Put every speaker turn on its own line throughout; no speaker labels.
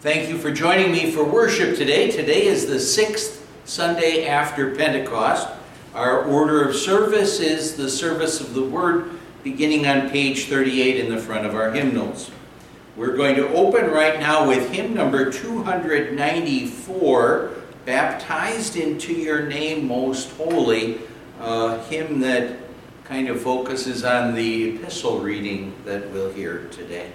Thank you for joining me for worship today. Today is the sixth Sunday after Pentecost. Our order of service is the service of the Word beginning on page 38 in the front of our hymnals. We're going to open right now with hymn number 294, Baptized into Your Name Most Holy, a hymn that kind of focuses on the epistle reading that we'll hear today.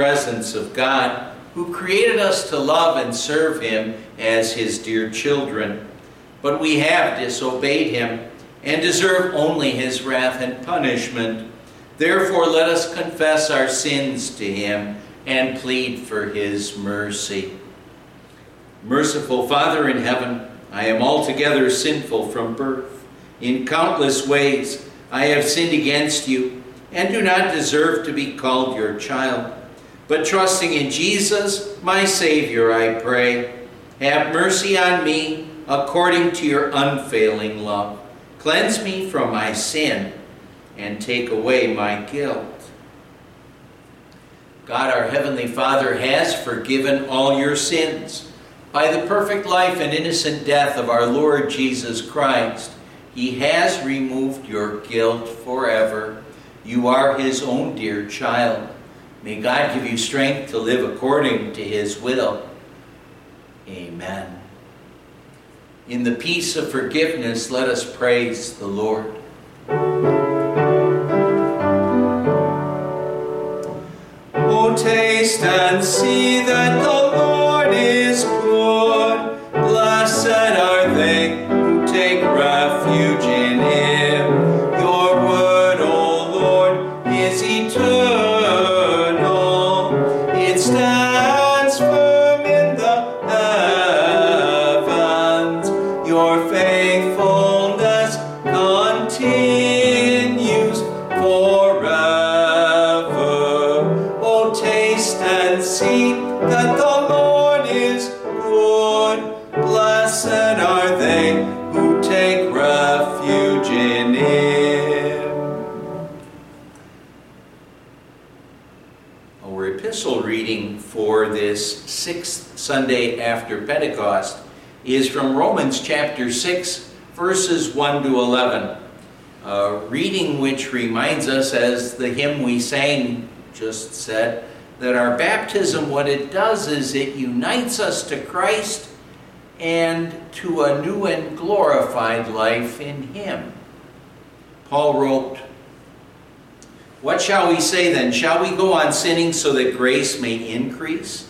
Presence of God, who created us to love and serve Him as His dear children. But we have disobeyed Him and deserve only His wrath and punishment. Therefore, let us confess our sins to Him and plead for His mercy. Merciful Father in heaven, I am altogether sinful from birth. In countless ways I have sinned against you and do not deserve to be called your child. But trusting in Jesus, my Savior, I pray, have mercy on me according to your unfailing love. Cleanse me from my sin and take away my guilt. God, our Heavenly Father, has forgiven all your sins. By the perfect life and innocent death of our Lord Jesus Christ, He has removed your guilt forever. You are His own dear child. May God give you strength to live according to His will. Amen. In the peace of forgiveness, let us praise the Lord. Oh, taste and see that the Sunday after Pentecost is from Romans chapter 6, verses 1 to 11. A reading which reminds us, as the hymn we sang just said, that our baptism, what it does is it unites us to Christ and to a new and glorified life in Him. Paul wrote, What shall we say then? Shall we go on sinning so that grace may increase?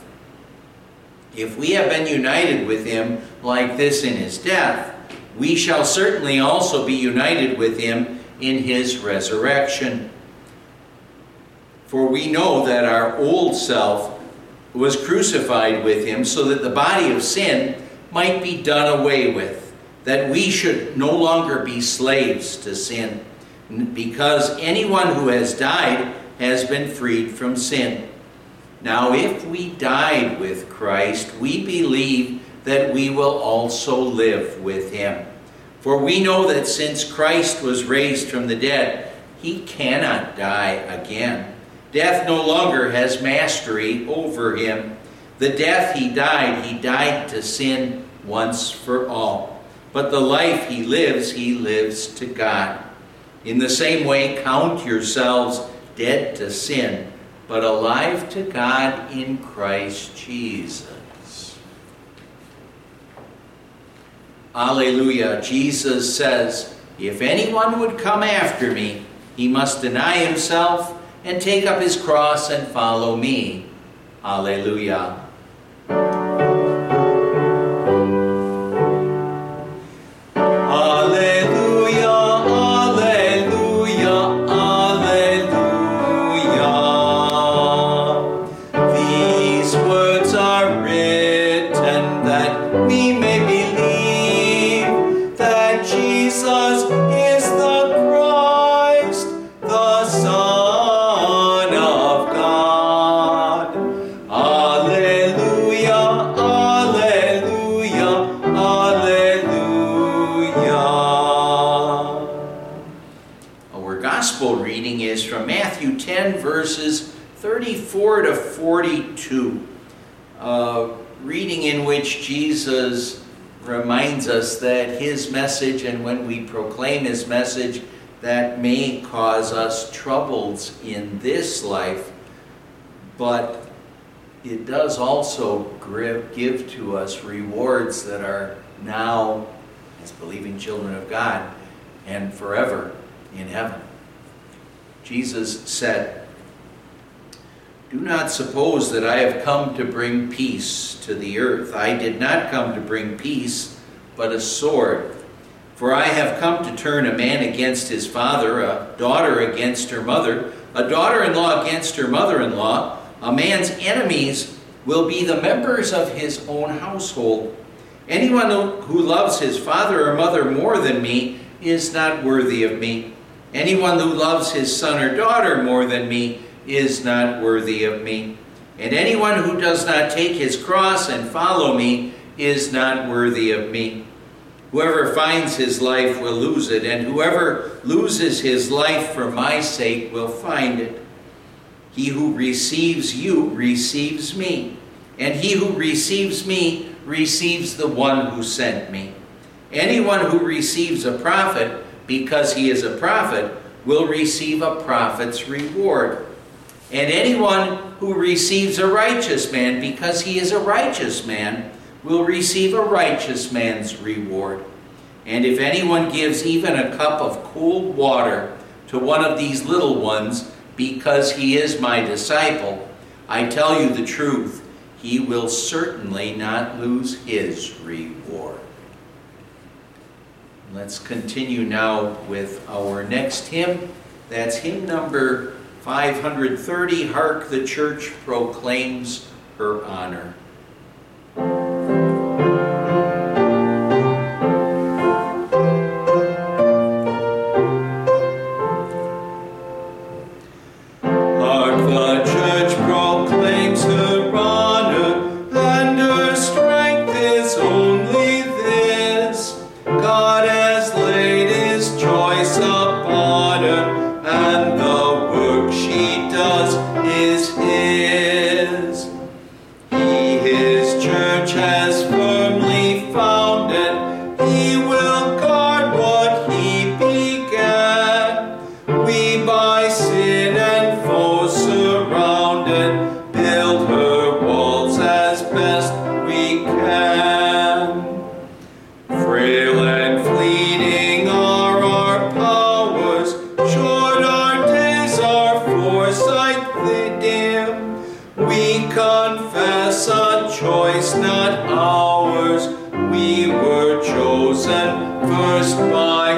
If we have been united with him like this in his death, we shall certainly also be united with him in his resurrection. For we know that our old self was crucified with him so that the body of sin might be done away with, that we should no longer be slaves to sin, because anyone who has died has been freed from sin. Now, if we died with Christ, we believe that we will also live with him. For we know that since Christ was raised from the dead, he cannot die again. Death no longer has mastery over him. The death he died, he died to sin once for all. But the life he lives, he lives to God. In the same way, count yourselves dead to sin, but alive to God in Christ Jesus. Alleluia. Jesus says, If anyone would come after me, he must deny himself and take up his cross and follow me. Alleluia. Reminds us that his message, and when we proclaim his message, that may cause us troubles in this life, but it does also give to us rewards that are now as believing children of God and forever in heaven. Jesus said, do not suppose that I have come to bring peace to the earth. I did not come to bring peace, but a sword. For I have come to turn a man against his father, a daughter against her mother, a daughter in law against her mother in law. A man's enemies will be the members of his own household. Anyone who loves his father or mother more than me is not worthy of me. Anyone who loves his son or daughter more than me is not worthy of me. And anyone who does not take his cross and follow me is not worthy of me. Whoever finds his life will lose it, and whoever loses his life for my sake will find it. He who receives you receives me, and he who receives me receives the one who sent me. Anyone who receives a prophet because he is a prophet will receive a prophet's reward. And anyone who receives a righteous man because he is a righteous man will receive a righteous man's reward. And if anyone gives even a cup of cold water to one of these little ones because he is my disciple, I tell you the truth, he will certainly not lose his reward. Let's continue now with our next hymn. That's hymn number 530 Hark the Church proclaims her honor. Savior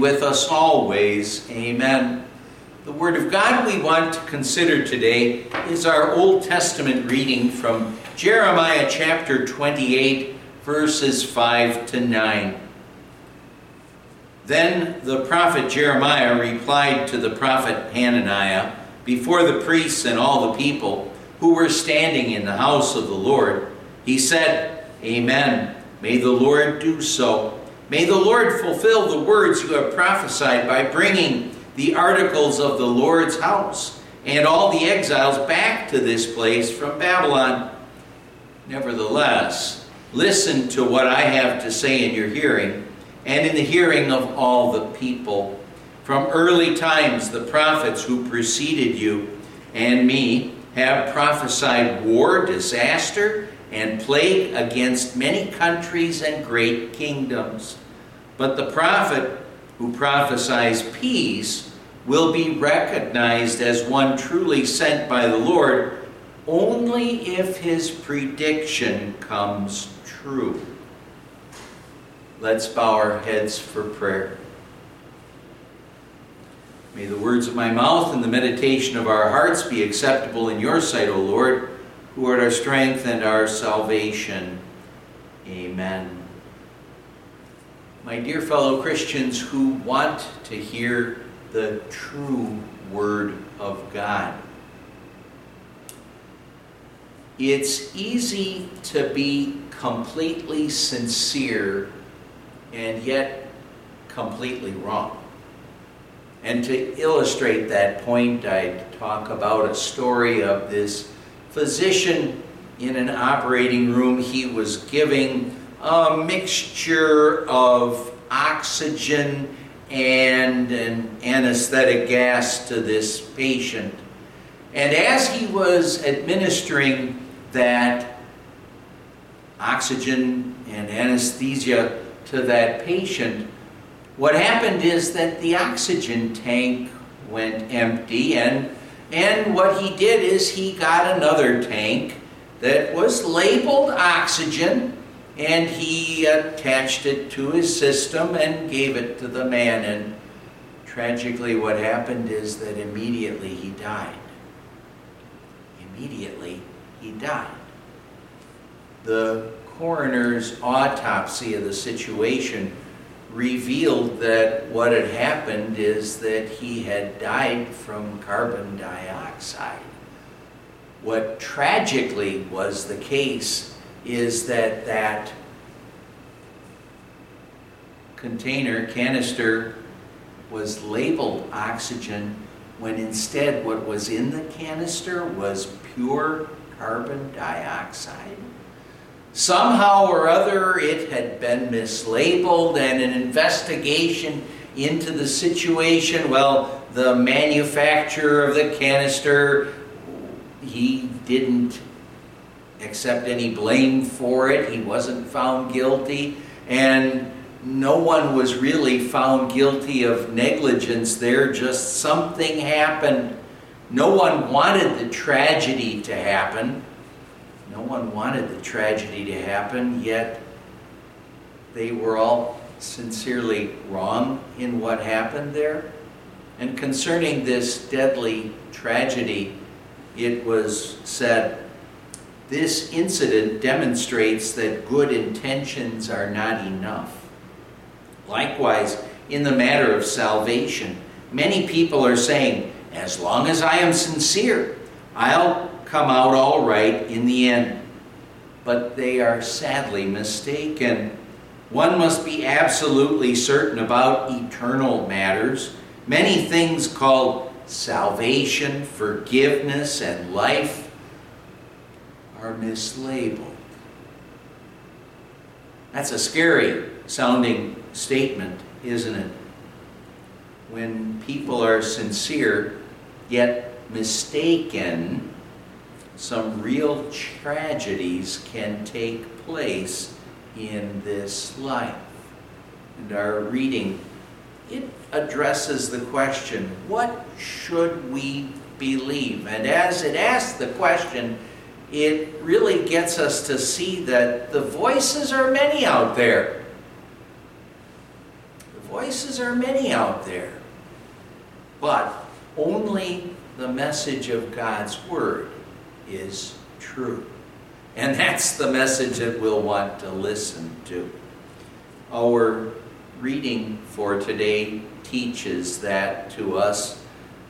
with us always. Amen. The Word of God we want to consider today is our Old Testament reading from Jeremiah chapter 28, verses 5 to 9. Then the prophet Jeremiah replied to the prophet Hananiah before the priests and all the people who were standing in the house of the Lord. He said, Amen. May the Lord do so. May the Lord fulfill the words you have prophesied by bringing the articles of the Lord's house and all the exiles back to this place from Babylon. Nevertheless, listen to what I have to say in your hearing and in the hearing of all the people. From early times, the prophets who preceded you and me have prophesied war, disaster, and plague against many countries and great kingdoms. But the prophet who prophesies peace will be recognized as one truly sent by the Lord only if his prediction comes true. Let's bow our heads for prayer. May the words of my mouth and the meditation of our hearts be acceptable in your sight, O Lord who art our strength and our salvation. Amen. My dear fellow Christians who want to hear the true Word of God, it's easy to be completely sincere and yet completely wrong. And to illustrate that point, I talk about a story of this physician in an operating room, he was giving a mixture of oxygen and an anesthetic gas to this patient. And as he was administering that oxygen and anesthesia to that patient, what happened is that the oxygen tank went empty and and what he did is he got another tank that was labeled oxygen and he attached it to his system and gave it to the man. And tragically, what happened is that immediately he died. Immediately he died. The coroner's autopsy of the situation revealed that what had happened is that he had died from carbon dioxide. What tragically was the case is that that container, canister, was labeled oxygen when instead what was in the canister was pure carbon dioxide. Somehow or other, it had been mislabeled, and an investigation into the situation, well, the manufacturer of the canister, he didn't accept any blame for it. He wasn't found guilty, and no one was really found guilty of negligence there. Just something happened. No one wanted the tragedy to happen. No one wanted the tragedy to happen, yet they were all sincerely wrong in what happened there. And concerning this deadly tragedy, it was said, this incident demonstrates that good intentions are not enough. Likewise, in the matter of salvation, many people are saying, as long as I am sincere, I'll come out all right in the end. But they are sadly mistaken. One must be absolutely certain about eternal matters. Many things called salvation, forgiveness, and life are mislabeled. That's a scary sounding statement, isn't it? When people are sincere, yet mistaken, some real tragedies can take place in this life. And our reading, it addresses the question, what should we believe? And as it asks the question, it really gets us to see that the voices are many out there. The voices are many out there. But only the message of God's Word is true. And that's the message that we'll want to listen to. Our reading for today teaches that to us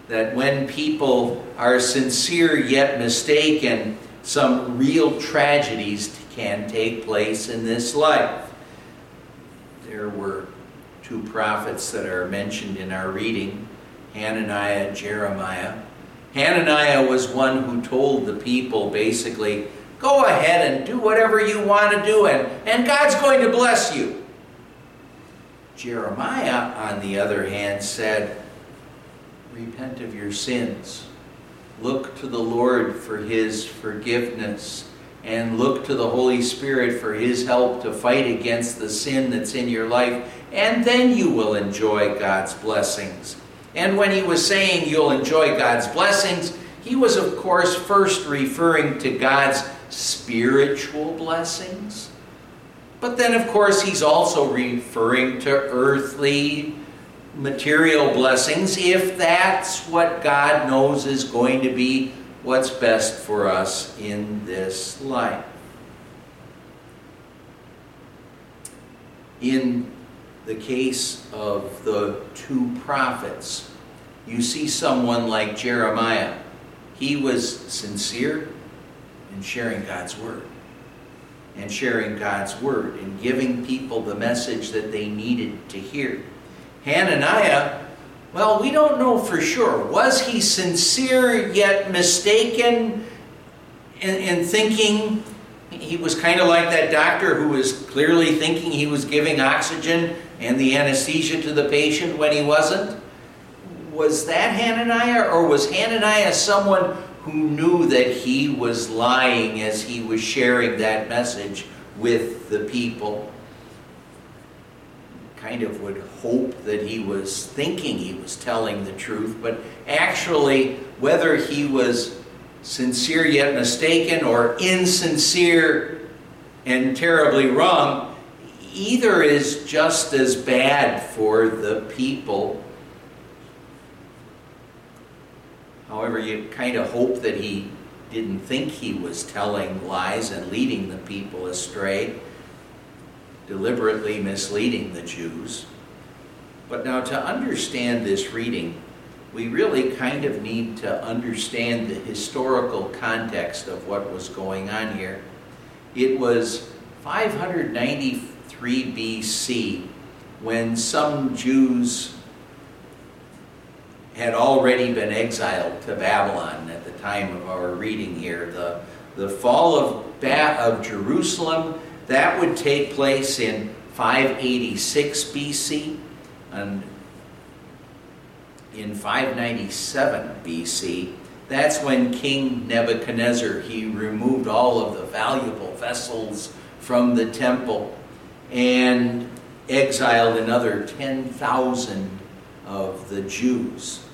that when people are sincere yet mistaken, some real tragedies can take place in this life. There were two prophets that are mentioned in our reading Hananiah and Jeremiah. Hananiah was one who told the people basically, go ahead and do whatever you want to do, and, and God's going to bless you. Jeremiah, on the other hand, said, Repent of your sins. Look to the Lord for his forgiveness. And look to the Holy Spirit for his help to fight against the sin that's in your life. And then you will enjoy God's blessings. And when he was saying you'll enjoy God's blessings, he was, of course, first referring to God's spiritual blessings. But then, of course, he's also referring to earthly, material blessings if that's what God knows is going to be what's best for us in this life. In the case of the two prophets, you see someone like Jeremiah. He was sincere in sharing God's word and sharing God's word and giving people the message that they needed to hear. Hananiah, well, we don't know for sure. Was he sincere yet mistaken in, in thinking he was kind of like that doctor who was clearly thinking he was giving oxygen and the anesthesia to the patient when he wasn't? Was that Hananiah, or was Hananiah someone who knew that he was lying as he was sharing that message with the people? Kind of would hope that he was thinking he was telling the truth, but actually, whether he was sincere yet mistaken or insincere and terribly wrong, either is just as bad for the people. However, you kind of hope that he didn't think he was telling lies and leading the people astray, deliberately misleading the Jews. But now, to understand this reading, we really kind of need to understand the historical context of what was going on here. It was 593 BC when some Jews had already been exiled to Babylon at the time of our reading here. The, the fall of, ba- of Jerusalem, that would take place in 586 BC. And in 597 BC, that's when King Nebuchadnezzar, he removed all of the valuable vessels from the temple and exiled another 10,000 of the Jews.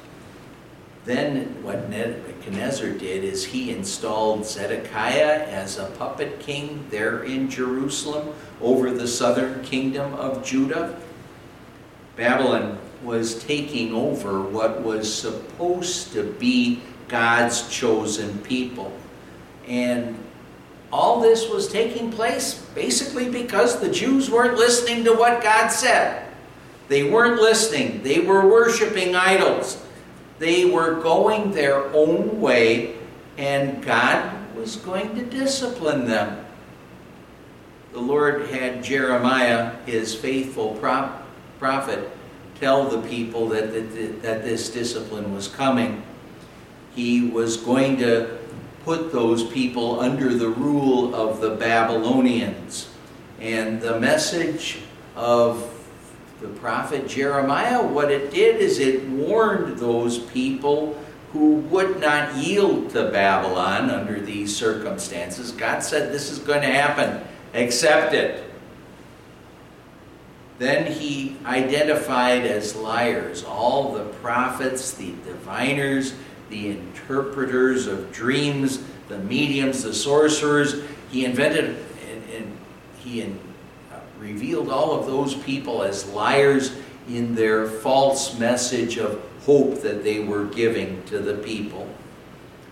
Then what Nebuchadnezzar did is he installed Zedekiah as a puppet king there in Jerusalem over the southern kingdom of Judah. Babylon was taking over what was supposed to be God's chosen people. And all this was taking place basically because the Jews weren't listening to what God said. They weren't listening, they were worshiping idols. They were going their own way, and God was going to discipline them. The Lord had Jeremiah, his faithful prophet, tell the people that, that, that this discipline was coming. He was going to put those people under the rule of the Babylonians. And the message of the prophet Jeremiah, what it did is it warned those people who would not yield to Babylon under these circumstances. God said, This is going to happen. Accept it. Then he identified as liars all the prophets, the diviners, the interpreters of dreams, the mediums, the sorcerers. He invented and, and he in, revealed all of those people as liars in their false message of hope that they were giving to the people.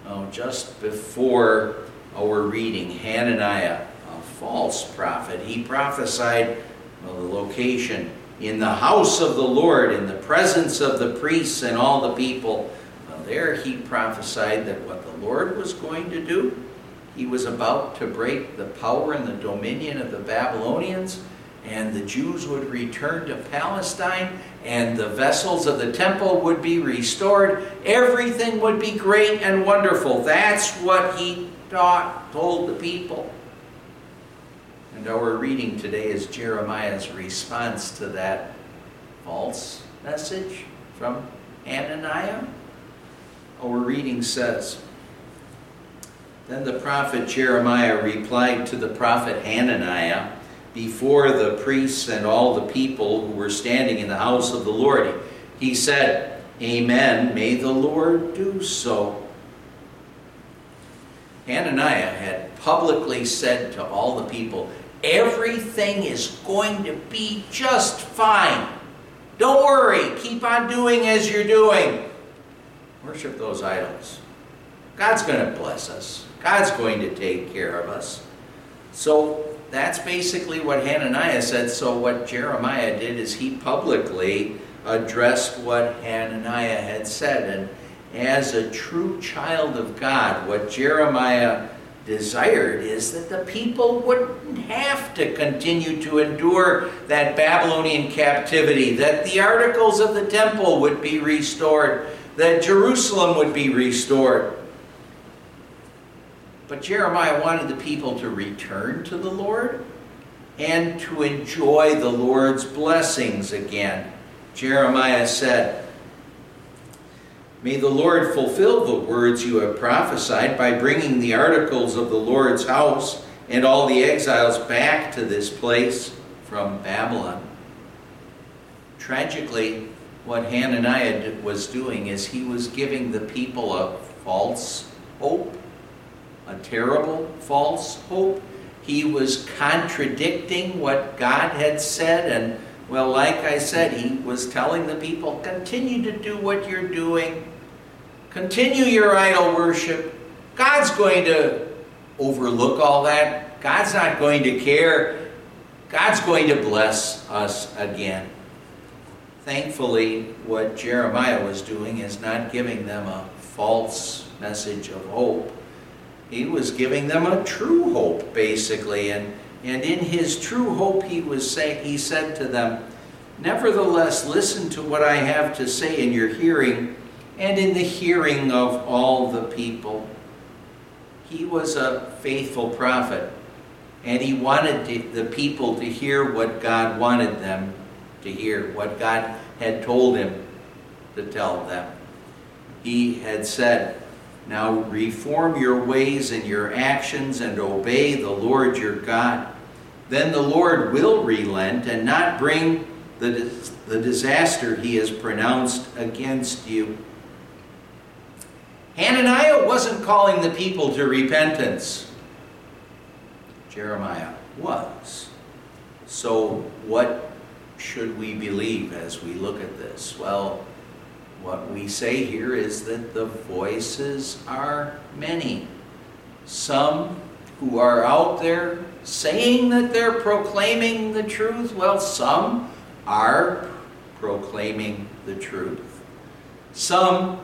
Oh, just before our reading, Hananiah, a false prophet, he prophesied well, the location in the house of the Lord, in the presence of the priests and all the people. Well, there he prophesied that what the Lord was going to do, he was about to break the power and the dominion of the Babylonians, and the Jews would return to Palestine, and the vessels of the temple would be restored. Everything would be great and wonderful. That's what he taught, told the people. And our reading today is Jeremiah's response to that false message from Hananiah. Our reading says, Then the prophet Jeremiah replied to the prophet Hananiah before the priests and all the people who were standing in the house of the Lord. He said, Amen, may the Lord do so. Hananiah had publicly said to all the people, Everything is going to be just fine. Don't worry. Keep on doing as you're doing. Worship those idols. God's going to bless us. God's going to take care of us. So that's basically what Hananiah said. So what Jeremiah did is he publicly addressed what Hananiah had said. And as a true child of God, what Jeremiah desired is that the people wouldn't have to continue to endure that Babylonian captivity, that the articles of the temple would be restored, that Jerusalem would be restored. But Jeremiah wanted the people to return to the Lord and to enjoy the Lord's blessings again. Jeremiah said, May the Lord fulfill the words you have prophesied by bringing the articles of the Lord's house and all the exiles back to this place from Babylon. Tragically, what Hananiah was doing is he was giving the people a false hope, a terrible false hope. He was contradicting what God had said and well, like I said, he was telling the people, continue to do what you're doing. Continue your idol worship. God's going to overlook all that. God's not going to care. God's going to bless us again. Thankfully, what Jeremiah was doing is not giving them a false message of hope. He was giving them a true hope, basically. And, and in his true hope, he, was say, he said to them, Nevertheless, listen to what I have to say in your hearing and in the hearing of all the people. He was a faithful prophet, and he wanted to, the people to hear what God wanted them to hear, what God had told him to tell them. He had said, Now reform your ways and your actions and obey the Lord your God. Then the Lord will relent and not bring the, the disaster he has pronounced against you. Hananiah wasn't calling the people to repentance. Jeremiah was. So, what should we believe as we look at this? Well, what we say here is that the voices are many. Some who are out there saying that they're proclaiming the truth, well, some are proclaiming the truth. Some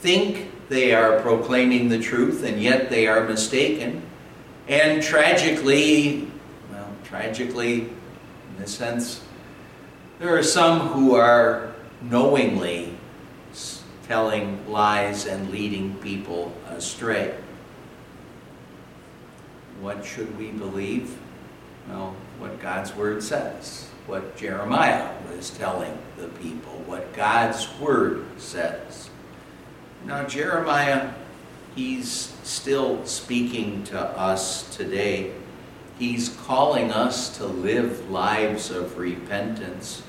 think they are proclaiming the truth and yet they are mistaken. And tragically, well, tragically, in a sense, there are some who are knowingly telling lies and leading people astray. What should we believe? Well, what God's Word says what Jeremiah was telling the people, what God's Word says. Now, Jeremiah, he's still speaking to us today. He's calling us to live lives of repentance.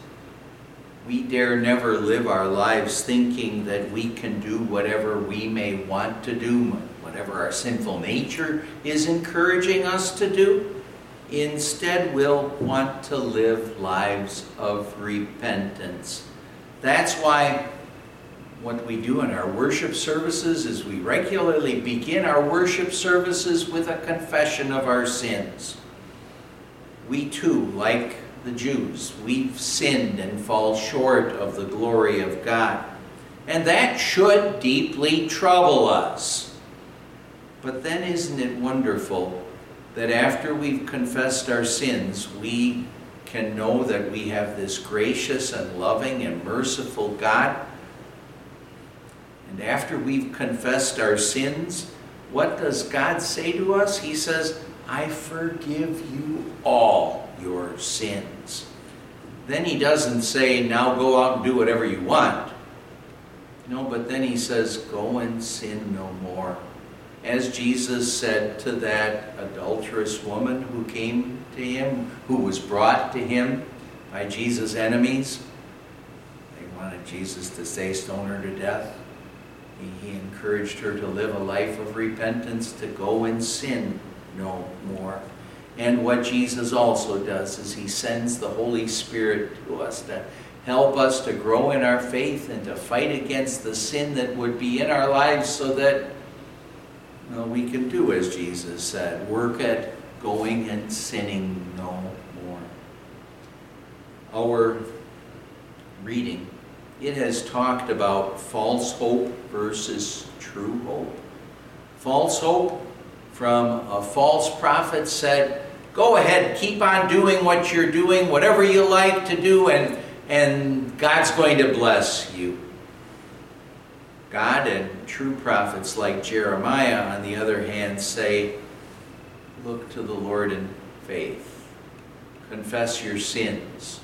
We dare never live our lives thinking that we can do whatever we may want to do, whatever our sinful nature is encouraging us to do. Instead, we'll want to live lives of repentance. That's why what we do in our worship services is we regularly begin our worship services with a confession of our sins. We too, like the Jews, we've sinned and fall short of the glory of God. And that should deeply trouble us. But then, isn't it wonderful that after we've confessed our sins, we can know that we have this gracious and loving and merciful God. And after we've confessed our sins, what does God say to us? He says, I forgive you all your sins. Then he doesn't say, now go out and do whatever you want. No, but then he says, go and sin no more as Jesus said to that adulterous woman who came to him, who was brought to him by Jesus' enemies. They wanted Jesus to say, stone her to death. He, encouraged her to live a life of repentance, to go and sin no more. And what Jesus also does is he sends the Holy Spirit to us to help us to grow in our faith and to fight against the sin that would be in our lives so that well, we can do as Jesus said work at going and sinning no more. Our reading, it has talked about false hope versus true hope. False hope from a false prophet said, Go ahead, keep on doing what you're doing, whatever you like to do, and, and God's going to bless you. God and true prophets like Jeremiah, on the other hand, say, Look to the Lord in faith, confess your sins,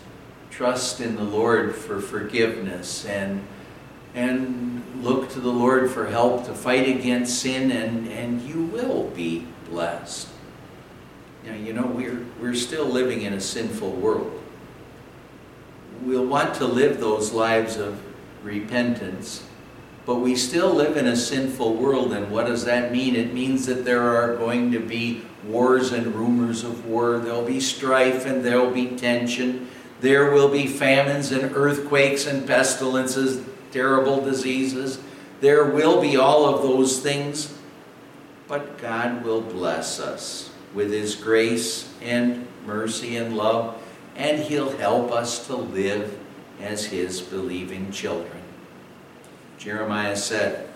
trust in the Lord for forgiveness, and, and look to the Lord for help to fight against sin, and, and you will be blessed. Know, you know we're, we're still living in a sinful world. We'll want to live those lives of repentance but we still live in a sinful world, and what does that mean? It means that there are going to be wars and rumors of war. There'll be strife and there'll be tension. There will be famines and earthquakes and pestilences, terrible diseases. There will be all of those things. but God will bless us with His grace and mercy and love, and He'll help us to live as His believing children. Jeremiah said,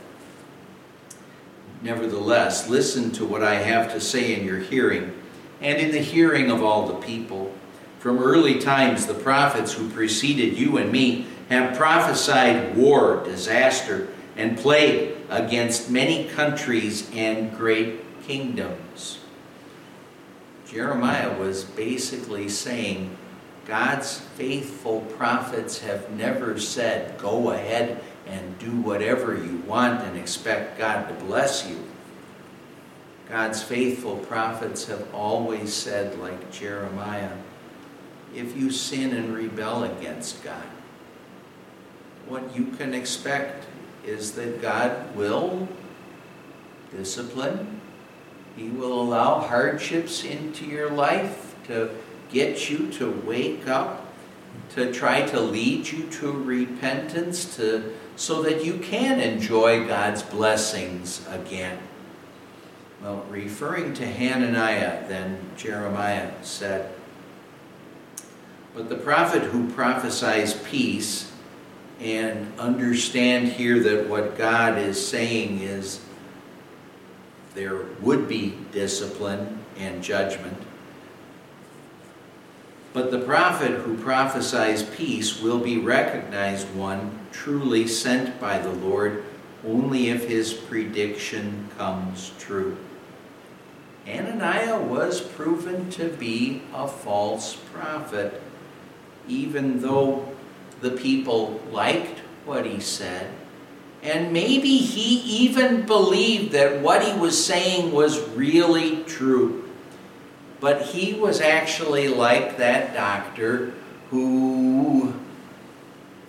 Nevertheless, listen to what I have to say in your hearing, and in the hearing of all the people. From early times, the prophets who preceded you and me have prophesied war, disaster, and plague against many countries and great kingdoms. Jeremiah was basically saying, God's faithful prophets have never said, go ahead and do whatever you want and expect God to bless you. God's faithful prophets have always said, like Jeremiah, if you sin and rebel against God, what you can expect is that God will discipline. He will allow hardships into your life to get you to wake up, to try to lead you to repentance, to so that you can enjoy God's blessings again. Well, referring to Hananiah, then Jeremiah said, But the prophet who prophesies peace, and understand here that what God is saying is there would be discipline and judgment. But the prophet who prophesies peace will be recognized one truly sent by the Lord only if his prediction comes true. Hananiah was proven to be a false prophet, even though the people liked what he said. And maybe he even believed that what he was saying was really true. But he was actually like that doctor who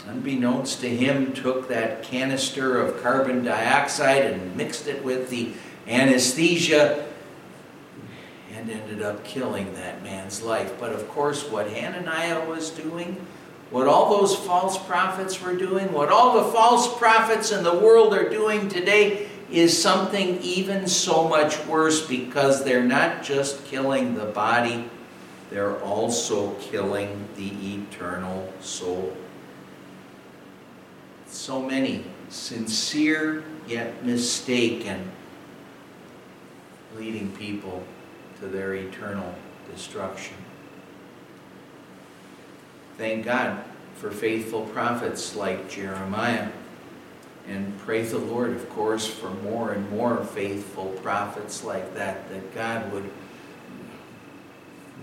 unbeknownst to him, took that canister of carbon dioxide and mixed it with the anesthesia and ended up killing that man's life. But of course, what Hananiah was doing, what all those false prophets were doing, what all the false prophets in the world are doing today is something even so much worse because they're not just killing the body, they're also killing the eternal soul so many sincere yet mistaken, leading people to their eternal destruction. Thank God for faithful prophets like Jeremiah. And pray the Lord, of course, for more and more faithful prophets like that, that God would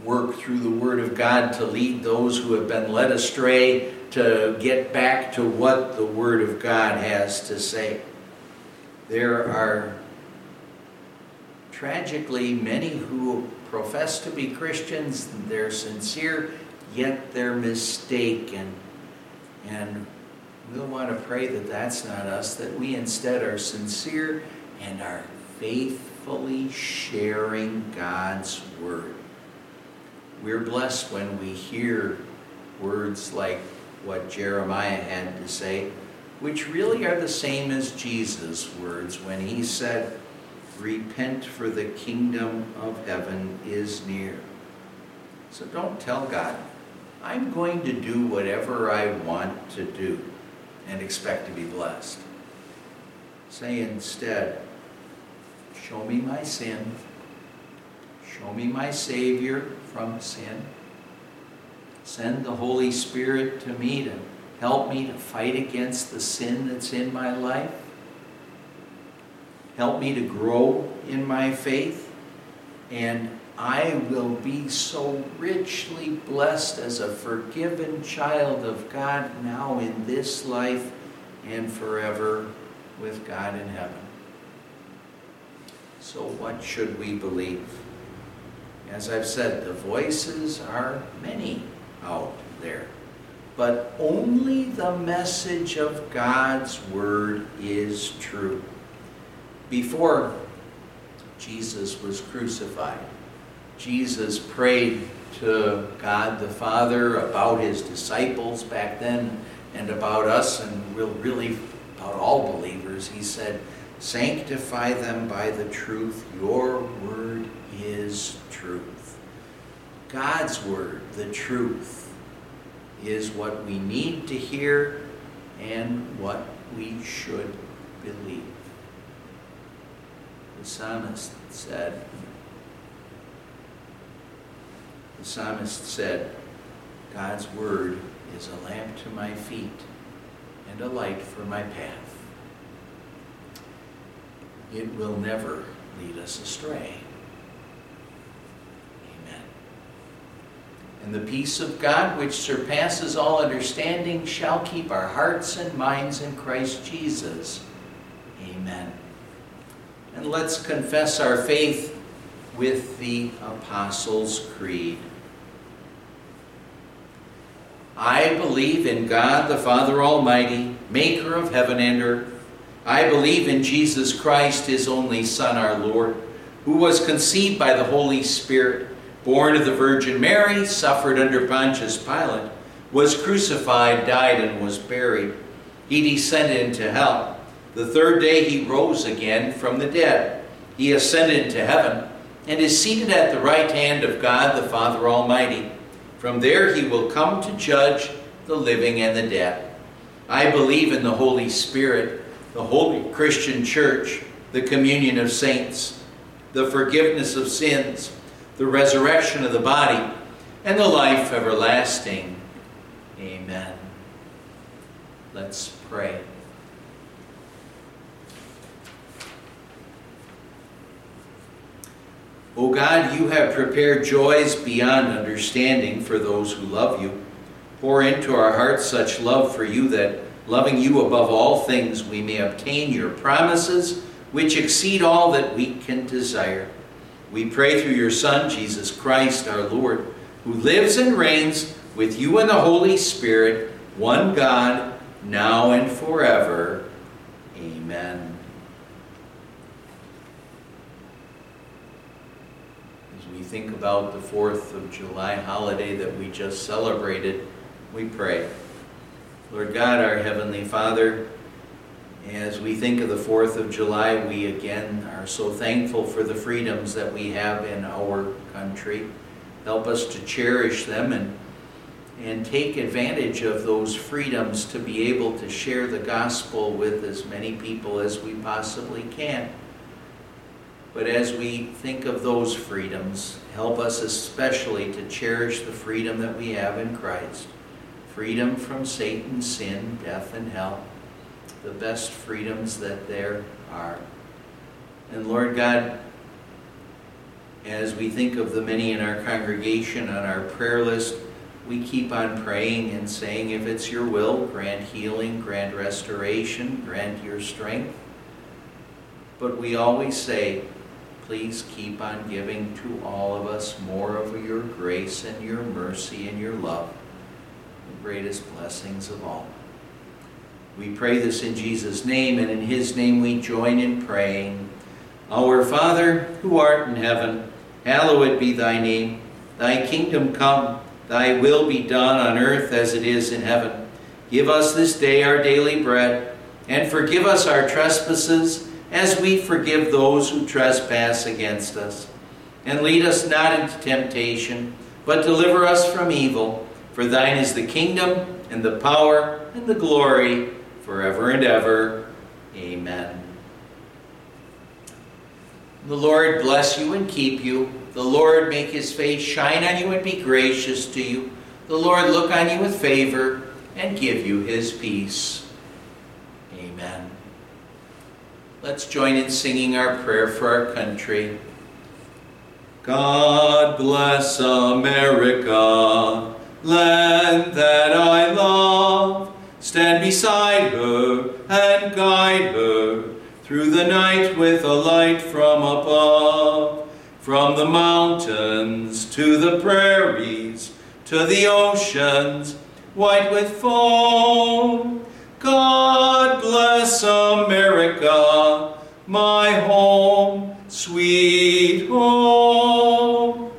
work through the Word of God to lead those who have been led astray to get back to what the Word of God has to say. There are tragically many who profess to be Christians, they're sincere, yet they're mistaken. And we'll want to pray that that's not us, that we instead are sincere and are faithfully sharing God's Word. We're blessed when we hear words like what Jeremiah had to say, which really are the same as Jesus' words when he said, Repent, for the kingdom of heaven is near. So don't tell God, I'm going to do whatever I want to do and expect to be blessed. Say instead, Show me my sin. Show me my Savior from sin Send the Holy Spirit to me to help me to fight against the sin that's in my life. Help me to grow in my faith. And I will be so richly blessed as a forgiven child of God now in this life and forever with God in heaven. So, what should we believe? As I've said, the voices are many out there. But only the message of God's Word is true. Before Jesus was crucified, Jesus prayed to God the Father about his disciples back then and about us and really about all believers. He said, Sanctify them by the truth. Your word is truth. God's word, the truth, is what we need to hear and what we should believe. The psalmist said, the psalmist said, God's word is a lamp to my feet and a light for my path. It will never lead us astray. Amen. And the peace of God, which surpasses all understanding, shall keep our hearts and minds in Christ Jesus. Amen. And let's confess our faith with the Apostles' Creed. I believe in God the Father Almighty, maker of heaven and earth. I believe in Jesus Christ, his only Son, our Lord, who was conceived by the Holy Spirit, born of the Virgin Mary, suffered under Pontius Pilate, was crucified, died, and was buried. He descended into hell. The third day he rose again from the dead. He ascended into heaven and is seated at the right hand of God the Father Almighty. From there he will come to judge the living and the dead. I believe in the Holy Spirit, the holy Christian church, the communion of saints, the forgiveness of sins, the resurrection of the body, and the life everlasting. Amen. Let's pray. O God, you have prepared joys beyond understanding for those who love you. Pour into our hearts such love for you that, loving you above all things, we may obtain your promises, which exceed all that we can desire. We pray through your Son, Jesus Christ, our Lord, who lives and reigns with you and the Holy Spirit, one God, now and forever. Amen. Think about the 4th of July holiday that we just celebrated, we pray. Lord God, our Heavenly Father, as we think of the 4th of July, we again are so thankful for the freedoms that we have in our country. Help us to cherish them and, and take advantage of those freedoms to be able to share the gospel with as many people as we possibly can. But as we think of those freedoms, help us especially to cherish the freedom that we have in Christ. Freedom from Satan, sin, death, and hell. The best freedoms that there are. And Lord God, as we think of the many in our congregation on our prayer list, we keep on praying and saying, if it's your will, grant healing, grant restoration, grant your strength. But we always say, please keep on giving to all of us more of your grace and your mercy and your love, the greatest blessings of all. We pray this in Jesus' name, and in his name we join in praying. Our Father, who art in heaven, hallowed be thy name. Thy kingdom come, thy will be done on earth as it is in heaven. Give us this day our daily bread, and forgive us our trespasses as we forgive those who trespass against us. And lead us not into temptation, but deliver us from evil. For thine is the kingdom, and the power, and the glory, forever and ever. Amen. The Lord bless you and keep you. The Lord make his face shine on you and be gracious to you. The Lord look on you with favor and give you his peace. Amen. Let's join in singing our prayer for our country. God bless America, land that I love. Stand beside her and guide her through the night with a light from above. From the mountains to the prairies, to the oceans, white with foam. God bless America, my home, sweet home.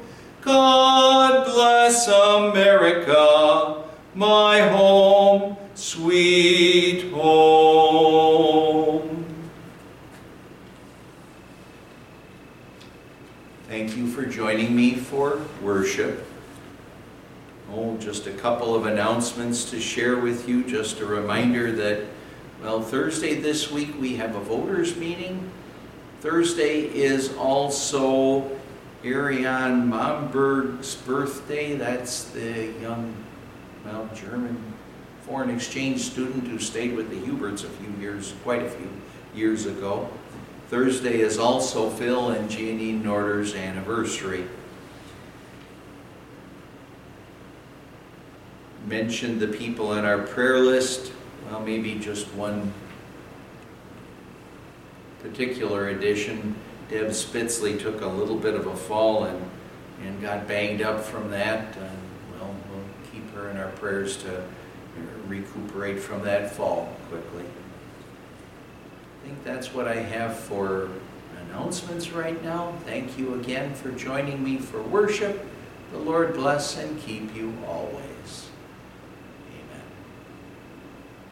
God bless America, my home, sweet home. Thank you for joining me for worship. Just a couple of announcements to share with you. Just a reminder that, well, Thursday this week we have a voters meeting. Thursday is also Ariane Momberg's birthday. That's the young, well, German foreign exchange student who stayed with the Huberts a few years, quite a few years ago. Thursday is also Phil and Jeanine Norder's anniversary. Mentioned the people on our prayer list. Well, maybe just one particular addition. Deb Spitzley took a little bit of a fall and, and got banged up from that. And, well, we'll keep her in our prayers to recuperate from that fall quickly. I think that's what I have for announcements right now. Thank you again for joining me for worship. The Lord bless and keep you all.